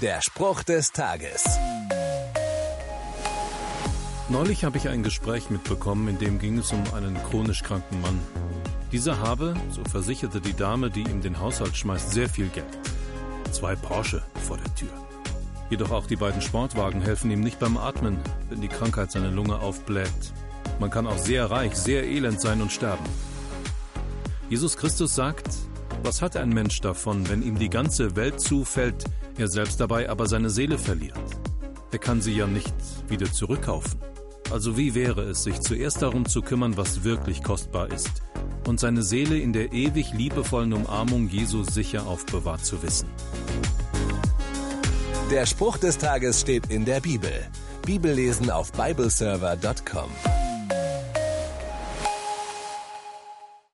Der Spruch des Tages. Neulich habe ich ein Gespräch mitbekommen, in dem ging es um einen chronisch kranken Mann. Dieser habe, so versicherte die Dame, die ihm den Haushalt schmeißt, sehr viel Geld. Zwei Porsche vor der Tür. Jedoch auch die beiden Sportwagen helfen ihm nicht beim Atmen, wenn die Krankheit seine Lunge aufbläht. Man kann auch sehr reich, sehr elend sein und sterben. Jesus Christus sagt, was hat ein Mensch davon, wenn ihm die ganze Welt zufällt, er selbst dabei aber seine Seele verliert? Er kann sie ja nicht wieder zurückkaufen. Also wie wäre es, sich zuerst darum zu kümmern, was wirklich kostbar ist, und seine Seele in der ewig liebevollen Umarmung Jesu sicher aufbewahrt zu wissen? Der Spruch des Tages steht in der Bibel. Bibellesen auf bibleserver.com.